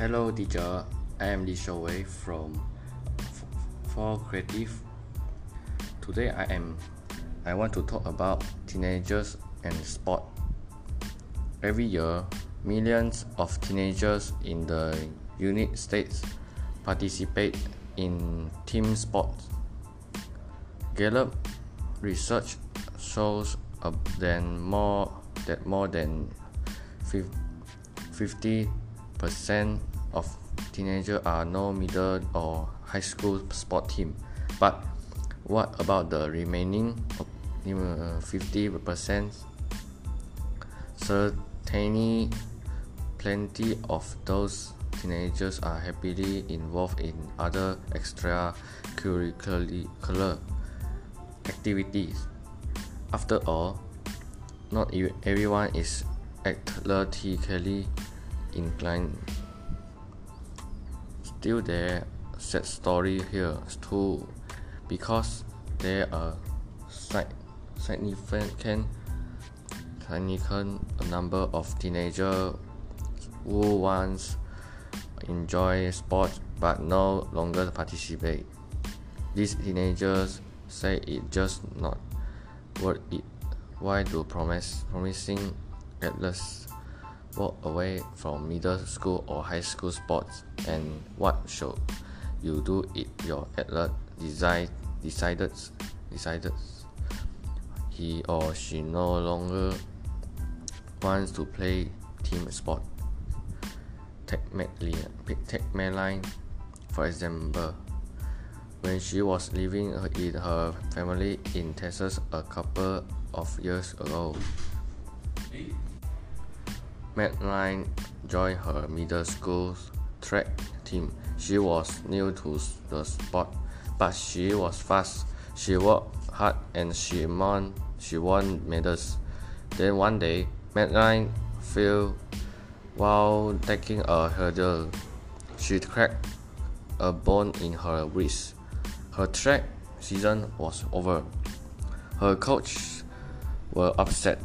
Hello teacher, I am Lee Shou Wei from For Creative. Today I am I want to talk about teenagers and sport. Every year, millions of teenagers in the United States participate in team sports. Gallup research shows uh, than more that more than 50 percent of teenagers are no middle or high school sport team. But what about the remaining 50 percent? Certainly, plenty of those teenagers are happily involved in other extracurricular activities. After all, not everyone is athletically inclined. Still, there sad story here too, because there are significant significant number of teenagers who once enjoy sports but no longer participate. These teenagers say it just not worth it. Why do promise, promising athletes walk away from middle school or high school sports? And what should you do if your athlete decide, decided decided he or she no longer wants to play team sport? Take Madeline for example when she was living with her family in Texas a couple of years ago. Madeline joined her middle school's track team. She was new to the sport, but she was fast. She worked hard and she won, she won medals. Then one day, Madeline fell while taking a hurdle. She cracked a bone in her wrist. Her track season was over. Her coach were upset,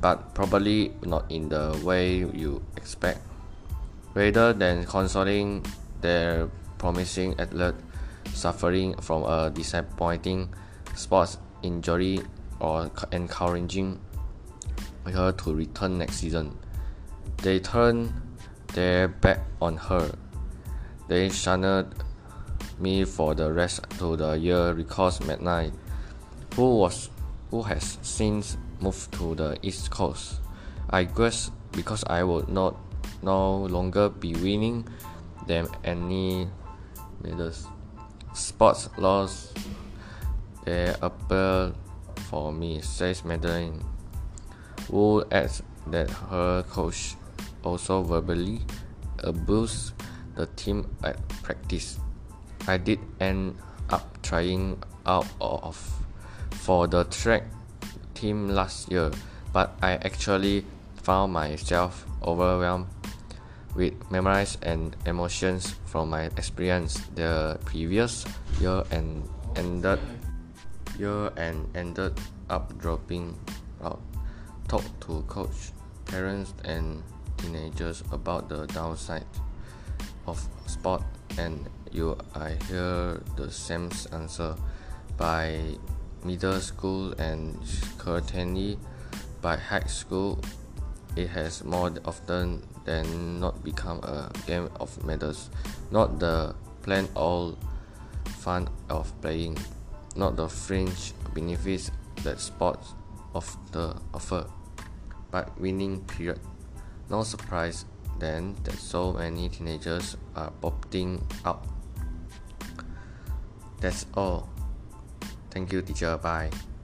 but probably not in the way you expect. Rather than consoling their promising athlete suffering from a disappointing sports injury or encouraging her to return next season, they turned their back on her. They shunned me for the rest of the year because Madeline, who was who has since moved to the East Coast. I guess because I would not no longer be winning them any medals. Sports laws they appeal for me, says Madeline, who adds that her coach also verbally abused the team at practice. I did end up trying out of for the track team last year, but I actually found myself overwhelmed with memories and emotions from my experience the previous year and ended year and ended up dropping out. Talk to coach, parents and teenagers about the downside of sport and you I hear the same answer by middle school and certainly by high school it has more often than not become a game of medals. Not the plain old fun of playing not the fringe benefits that sports of the offer but winning period. No surprise then that so many teenagers are opting out. That's all thank you teacher. Bye